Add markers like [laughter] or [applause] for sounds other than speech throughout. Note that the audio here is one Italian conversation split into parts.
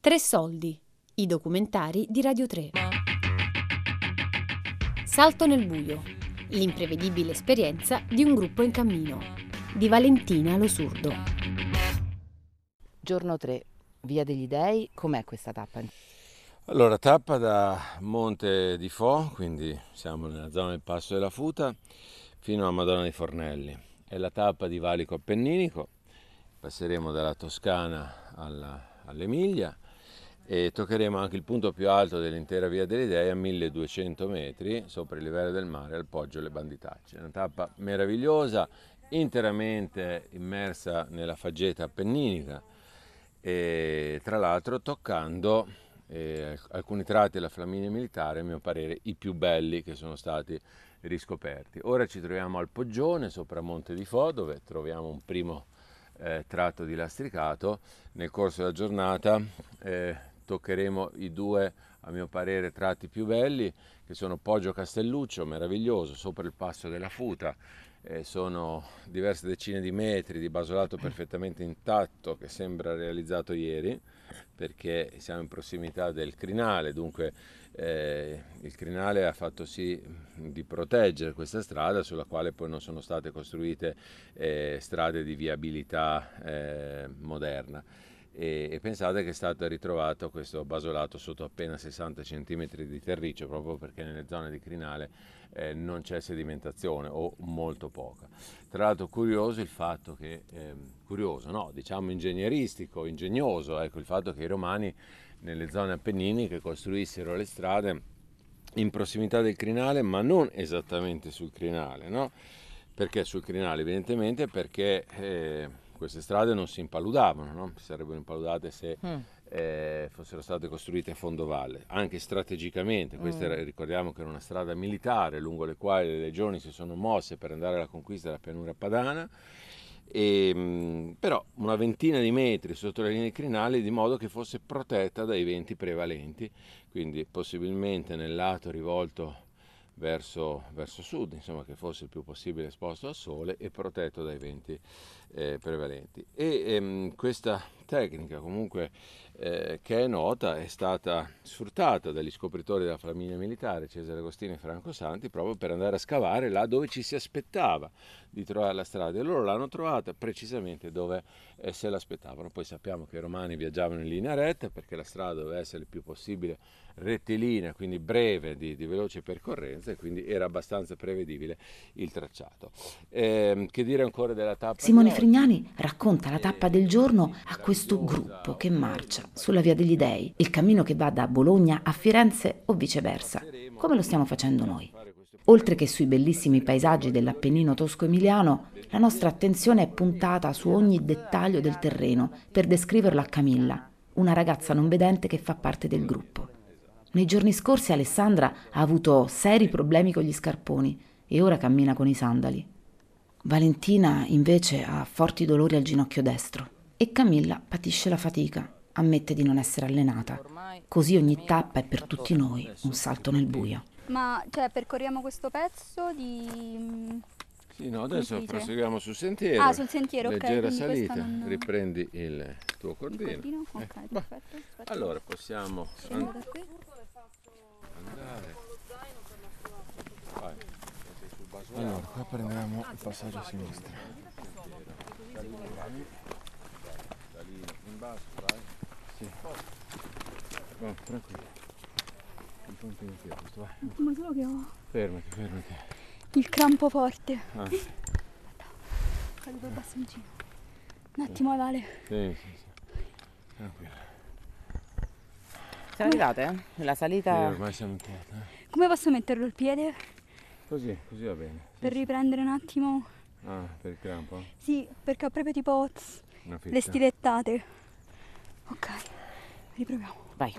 Tre soldi, i documentari di Radio 3. Salto nel buio, l'imprevedibile esperienza di un gruppo in cammino, di Valentina Lo Surdo. Giorno 3, Via degli Dei, com'è questa tappa? Allora, tappa da Monte di Fo, quindi siamo nella zona del Passo della Futa, fino a Madonna dei Fornelli. È la tappa di Valico Appenninico, passeremo dalla Toscana alla, all'Emilia e toccheremo anche il punto più alto dell'intera Via delle Dei a 1200 metri sopra il livello del mare al Poggio Le Banditacce. Una tappa meravigliosa, interamente immersa nella faggeta appenninica e tra l'altro toccando eh, alcuni tratti della Flaminia Militare, a mio parere, i più belli che sono stati riscoperti. Ora ci troviamo al Poggione, sopra Monte di Fo, dove troviamo un primo eh, tratto di lastricato. Nel corso della giornata eh, toccheremo i due, a mio parere, tratti più belli, che sono Poggio Castelluccio, meraviglioso, sopra il passo della Futa, eh, sono diverse decine di metri di basolato perfettamente intatto che sembra realizzato ieri perché siamo in prossimità del crinale, dunque eh, il crinale ha fatto sì di proteggere questa strada sulla quale poi non sono state costruite eh, strade di viabilità eh, moderna e, e, pensate che è stato ritrovato questo basolato sotto appena 60 cm di terriccio proprio perché nelle zone di crinale eh, non c'è sedimentazione o molto poca. Tra l'altro curioso il fatto che, eh, curioso no, diciamo ingegneristico, ingegnoso, ecco il fatto che i romani nelle zone appenniniche costruissero le strade in prossimità del crinale ma non esattamente sul crinale, no? Perché sul crinale evidentemente perché... Eh, queste strade non si impaludavano, no? si sarebbero impaludate se mm. eh, fossero state costruite a fondo valle, anche strategicamente, questa mm. era, ricordiamo che era una strada militare lungo le quali le legioni si sono mosse per andare alla conquista della pianura padana, e, ehm, però una ventina di metri sotto le linee crinali di modo che fosse protetta dai venti prevalenti, quindi possibilmente nel lato rivolto verso, verso sud, insomma che fosse il più possibile esposto al sole e protetto dai venti eh, prevalenti. E ehm, questa tecnica comunque eh, che è nota è stata sfruttata dagli scopritori della Flaminia Militare, Cesare Agostini e Franco Santi, proprio per andare a scavare là dove ci si aspettava di trovare la strada e loro l'hanno trovata precisamente dove eh, se l'aspettavano. Poi sappiamo che i romani viaggiavano in linea retta perché la strada doveva essere il più possibile rettilinea, quindi breve, di, di veloce percorrenza e quindi era abbastanza prevedibile il tracciato. Eh, che dire ancora della tappa? Simone Frignani racconta la tappa del giorno a questo gruppo che marcia sulla Via degli Dei, il cammino che va da Bologna a Firenze o viceversa, come lo stiamo facendo noi. Oltre che sui bellissimi paesaggi dell'Appennino tosco-emiliano, la nostra attenzione è puntata su ogni dettaglio del terreno per descriverlo a Camilla, una ragazza non vedente che fa parte del gruppo. Nei giorni scorsi Alessandra ha avuto seri problemi con gli scarponi e ora cammina con i sandali. Valentina invece ha forti dolori al ginocchio destro e Camilla patisce la fatica, ammette di non essere allenata. Così ogni tappa è per tutti noi un salto nel buio. Ma cioè, percorriamo questo pezzo di... Sì, no, adesso proseguiamo sul sentiero. Ah, sul sentiero, ok. Leggera salita, non... riprendi il tuo cordino. cordino? Ok, eh, perfetto. Aspetta. Allora possiamo an- andare. Vai. Allora, qua prendiamo il passaggio a sinistra. Salino in basso, vai. Sì. Vai, tranquillo. Un po' impegnativo questo, vai. Ma solo che ho. Fermati, fermati. Il crampo forte. Ah. Aspetta. Caduto il bastoncino. Un attimo, Vale. Sì, sì, sì. Tranquillo. Siamo arrivate? La salita. Sì, ormai siamo entrati. Eh. Come posso metterlo il piede? Così, così va bene. Sì, Per sì. riprendere un attimo. Ah, per il crampo? Sì, perché ho proprio tipo le stilettate. Ok, riproviamo. Vai.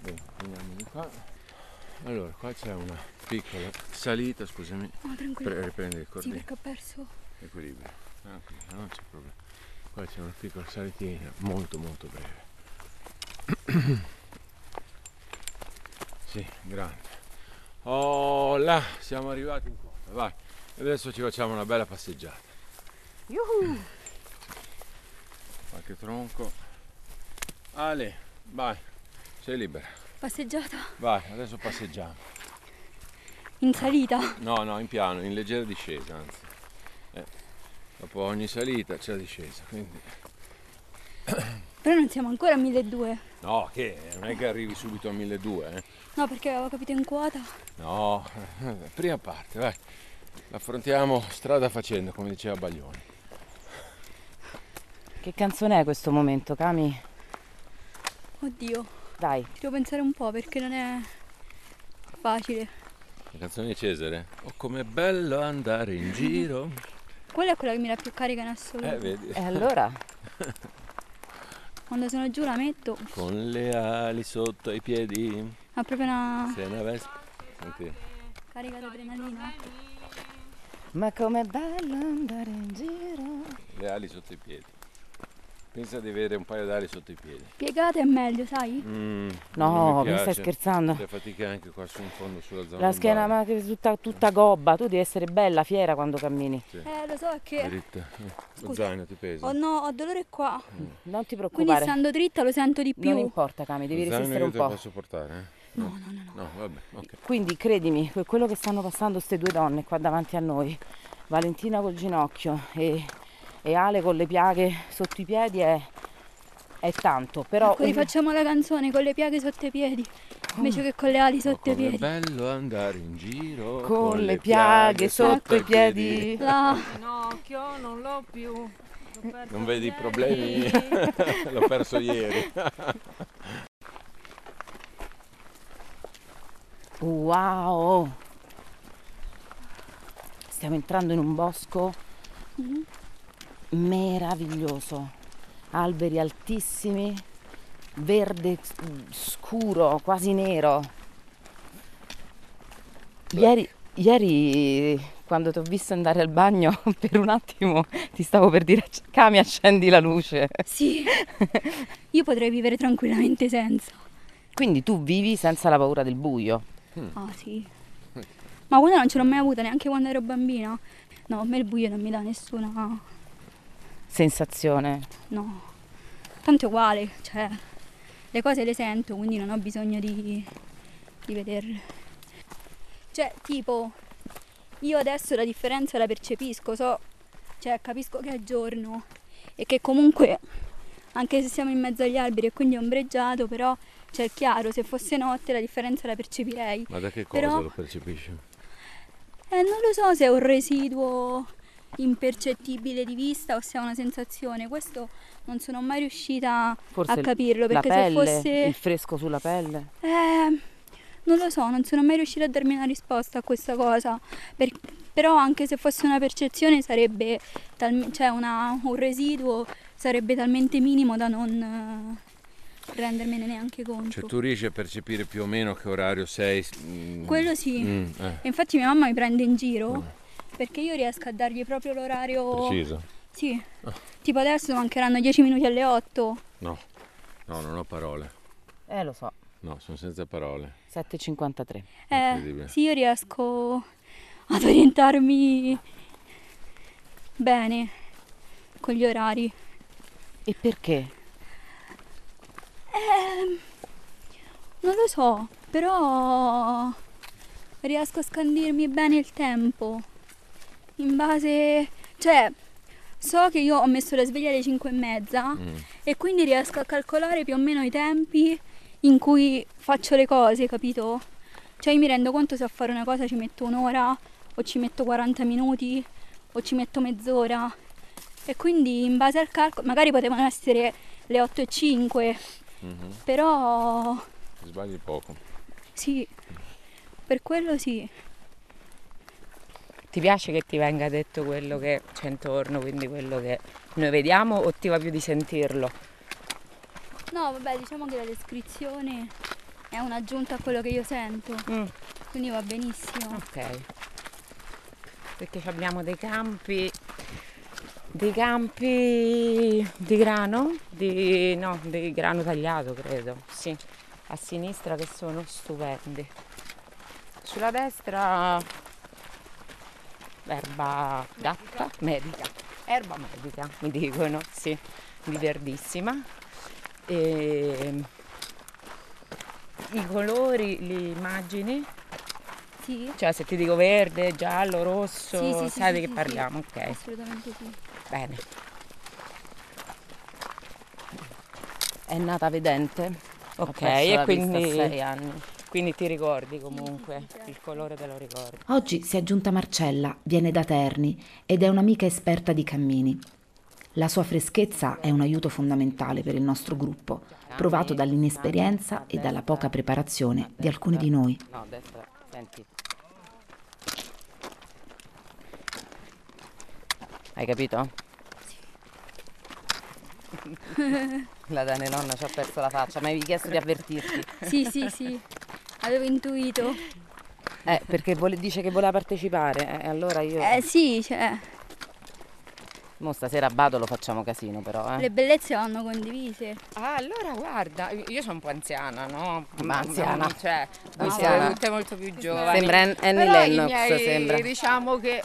Bene, andiamo di qua. Allora, qua c'è una piccola salita, scusami. No, tranquillo. Per riprendere il Sì, cordino. perché ho perso. Equilibrio. Tranquillo, non c'è problema. Qua c'è una piccola salitina molto molto breve. sì, grande. Oh là, siamo arrivati in fondo, vai. Adesso ci facciamo una bella passeggiata. Yuhu. Qualche tronco. Ale, vai, sei libera. Passeggiata Vai, adesso passeggiamo. in salita. No, no, in piano, in leggera discesa, anzi. Eh, dopo ogni salita c'è la discesa, quindi... [clears throat] Però non siamo ancora a 1200. No, che non è che arrivi subito a 1200, eh. No, perché avevo capito in quota. No, [laughs] prima parte, vai. L'affrontiamo strada facendo, come diceva Baglioni. Che canzone è questo momento, Cami? Oddio, Dai, devo pensare un po' perché non è facile. La canzone di Cesare? Oh, com'è bello andare in giro. [laughs] Quella è quella che mi dà più carica in assoluto. Eh, vedi? e allora? [laughs] Quando sono giù la metto, Con le ali sotto ai piedi. ha proprio una Se una vespa. Senti. carica di adrenalina. Ma com'è bello andare in giro. Le ali sotto i piedi. Pensa di avere un paio d'ali sotto i piedi. Piegata è meglio, sai? Mm, No, non mi stai scherzando? Fai fatica anche qua su in fondo sulla zona. La schiena ma che tutta, tutta gobba, tu devi essere bella, fiera quando cammini. Eh, lo so è che Dritta. Eh, Lo Scusa. zaino ti pesa. ho, no, ho dolore qua. Non ti Quindi preoccupare. stando dritta lo sento di più. Non importa, Cami, devi Lo zaino resistere io un te lo po'. posso portare, eh? No, no, no, no. No, vabbè, ok. Quindi credimi, que- quello che stanno passando queste due donne qua davanti a noi, Valentina col ginocchio e, e Ale con le piaghe sotto i piedi è, è tanto, però Ecco, rifacciamo la canzone con le piaghe sotto i piedi, invece che con le ali Oh, sotto i piedi. bello andare in giro con le piaghe sotto i piedi. La- [laughs] Ginocchio non l'ho più. Non vedi i ieri. problemi? [laughs] L'ho perso ieri. [laughs] Wow! Stiamo entrando in un bosco meraviglioso, alberi altissimi, verde scuro, quasi nero. Ieri, ieri quando ti ho visto andare al bagno, [laughs] per un attimo ti stavo per dire Cami accendi la luce. Sì, [laughs] io potrei vivere tranquillamente senza. Quindi tu vivi senza la paura del buio. Ah sì. Ma quella non ce l'ho mai avuta neanche quando ero bambina. No, a me il buio non mi dà nessuna... Sensazione. No. Tanto è uguale, cioè... Le cose le sento, quindi non ho bisogno di, di vederle. Cioè, tipo... Io adesso la differenza la percepisco, so... Cioè, capisco che è giorno e che comunque... Anche se siamo in mezzo agli alberi e quindi è ombreggiato, però c'è il chiaro. Se fosse notte la differenza la percepirei. Ma da che cosa Però- lo percepisci? Eh, non lo so se è un residuo impercettibile di vista o se è una sensazione. Questo non sono mai riuscita Forse a capirlo la perché pelle, se fosse... il fresco sulla pelle. Eh, non lo so, non sono mai riuscita a darmi una risposta a questa cosa. Per- però anche se fosse una percezione sarebbe tal- cioè una- un residuo sarebbe talmente minimo da non eh, rendermene neanche conto. Cioè tu riesci a percepire più o meno che orario sei? mm, Quello sì. mm, eh, infatti mia mamma mi prende in giro perché io riesco a dargli proprio l'orario. preciso. Sì. Tipo adesso mancheranno 10 minuti alle 8. No, no, non ho parole. Eh, lo so. No, sono senza parole. 7.53. Eh, Incredibile. sì, io riesco ad orientarmi bene con gli orari. E perché? Ehm, non lo so, però riesco a scandirmi bene il tempo. In base... Cioè, so che io ho messo la sveglia alle 5 e mezza Mm. e quindi riesco a calcolare più o meno i tempi in cui faccio le cose, capito? Cioè io mi rendo conto se a fare una cosa ci metto un'ora o ci metto 40 minuti o ci metto mezz'ora. E quindi in base al calcolo, magari potevano essere le 8 e 5, Mhm. però Sbagli poco. sì, per quello sì. Ti piace che ti venga detto quello che c'è intorno, quindi quello che noi vediamo o ti va più di sentirlo? No, vabbè, diciamo che la descrizione è un'aggiunta a quello che io sento, Mm, quindi va benissimo. ok. Perché ci abbiamo dei campi, dei campi di grano, di, no, di grano tagliato credo, sì, a sinistra che sono stupendi. Sulla destra erba gatta, medica. Erba medica, mi dicono, sì, di verdissima. E I colori li immagini? Sì? Cioè se ti dico verde, giallo, rosso, Sì, sì, sai sì, di che sì, parliamo, sì. ok. Assolutamente sì. Bene. È nata vedente? Ok, e quindi, sei anni. quindi ti ricordi comunque, il colore te lo ricordi. Oggi si è aggiunta Marcella, viene da Terni ed è un'amica esperta di cammini. La sua freschezza è un aiuto fondamentale per il nostro gruppo, provato dall'inesperienza e dalla poca preparazione di alcuni di noi. No, a destra, senti. Hai capito? La Dane nonna ci ha perso la faccia, ma avevi chiesto di avvertirti. Sì, sì, sì. Avevo intuito. Eh, perché vuole- dice che voleva partecipare, eh, allora io... Eh sì, cioè, Mo stasera a Bado lo facciamo casino però, eh. le bellezze vanno condivise. Ah, allora guarda, io sono un po' anziana, no? Ma anziana. Cioè, voi siete tutte molto più giovani. Sembra An- Annie Lennox, miei, sembra. Diciamo che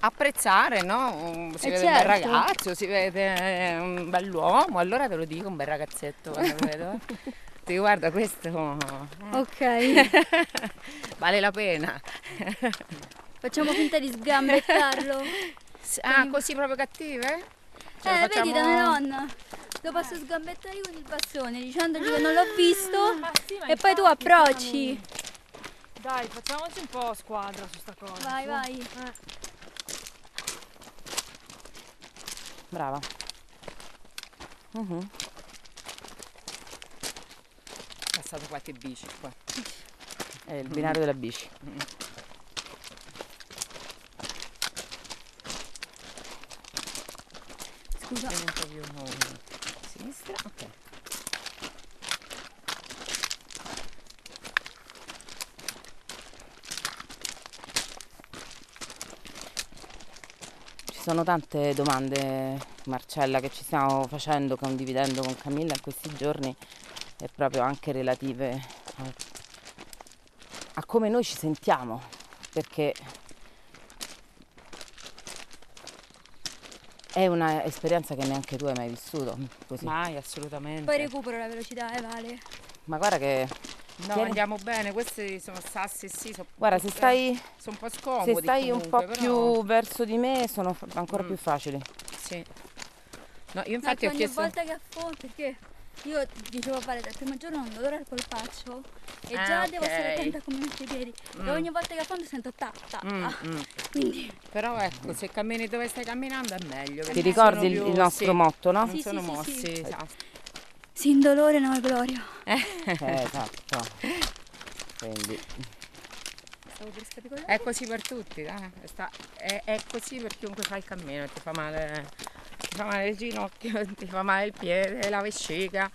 apprezzare, no? Si Eh, vede un bel certo. ragazzo, si vede eh, un bell'uomo, allora ve lo dico, un bel ragazzetto quando lo vedo. [laughs] Ti guarda, questo eh, Ok. [laughs] vale la pena. Facciamo finta di sgambettarlo. Ah, così proprio cattive? Cioè, eh, facciamo- vedi, Donna Nonna. Lo posso sgambettare io con il bastone dicendogli che non l'ho visto Ma sì, e poi tu approcci. Dai, facciamoci un po' squadra su sta cosa. Vai, vai. Eh. Brava. Mhm. Passato qualche bici qua. È il binario della bici. Scusa. Tieni un po' più a sinistra. Ok. Ci sono tante domande, Marcella, che ci stiamo facendo, condividendo con Camilla in questi giorni e proprio anche relative a, a come noi ci sentiamo, perché è un'esperienza che neanche tu hai mai vissuto. Così. Mai, assolutamente. Poi recupero la velocità, eh, Vale. Ma guarda che, no, tieni- andiamo bene. Questi sono sassi, sì, sono, guarda, se stai, sono un po' scomodi. se stai un po' comunque, però- più verso di me sono ancora Mm. più facili. Sì. No, io infatti che ho ogni chiesto... volta che affondo, perché io dicevo a Vale dal primo giorno non dolore al polpaccio e Ah, già devo stare attenta come metto i piedi. Mm. E ogni volta che affondo sento ta ta. Mm, ah. mm. Quindi Però ecco, se cammini dove stai camminando è meglio. Ti ricordi il, sono il più- nostro sì, motto, no? Non Sì, sono sì, sì, mossi, sì. esatto. Sin dolore no è gloria. Eh, esatto. Quindi, Stavo per scapicollare. È così per tutti, dai. Sta- è, è così per chiunque fa il cammino, ti fa male, ti fa male il ginocchio, [laughs] ti fa male il piede, la vescica,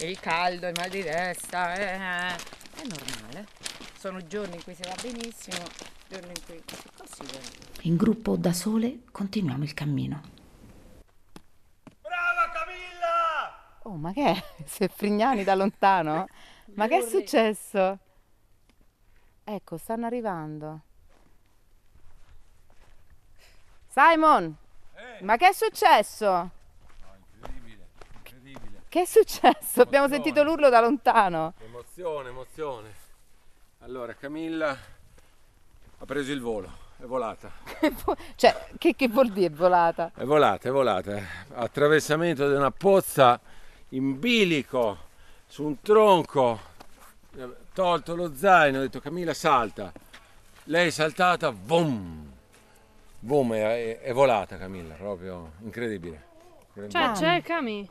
il caldo, il mal di testa, è, è normale. Sono giorni in cui si va benissimo, giorni in cui è così. eh. In gruppo o da sole continuiamo il cammino. Oh ma che è? [laughs] Se Frignani da lontano? [laughs] Ma che è successo? Ecco, stanno arrivando. Simon! Ma che è successo? Che è successo? Abbiamo sentito l'urlo da lontano. Emozione, emozione. Allora, Camilla ha preso il volo, è volata. [laughs] Cioè, che, che vuol dire volata? È volata, è volata. Attraversamento di una pozza in bilico su un tronco. Tolto lo zaino, ho detto Camilla salta. Lei è saltata, boom! Boom, è, è- è volata Camilla, proprio incredibile. Cioè, c'è Cami.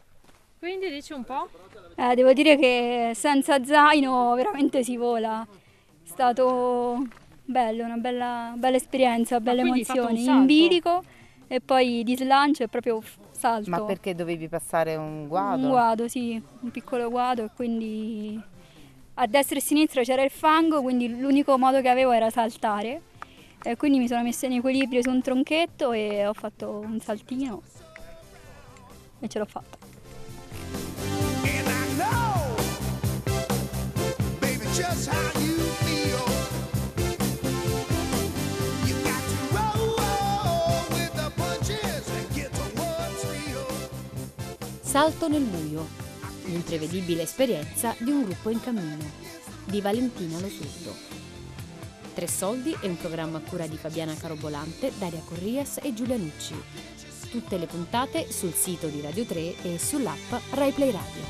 Quindi dici un po'? Eh, devo dire che senza zaino veramente si vola. È stato bello, una bella, bella esperienza, belle emozioni. In bilico e poi di slancio e proprio salto. Ma perché dovevi passare un guado? Un guado, sì, un piccolo guado e quindi a destra e a sinistra c'era il fango, quindi l'unico modo che avevo era saltare. E quindi mi sono messa in equilibrio su un tronchetto e ho fatto un saltino e ce l'ho fatta. And I know, baby, just how Salto nel buio, l'imprevedibile esperienza di un gruppo in cammino, di Valentina Lo Surdo. Tre soldi è un programma a cura di Fabiana Carobolante, Daria Corrias e Giulia Nucci. Tutte le puntate sul sito di Radio 3 e sull'app RaiPlay Radio.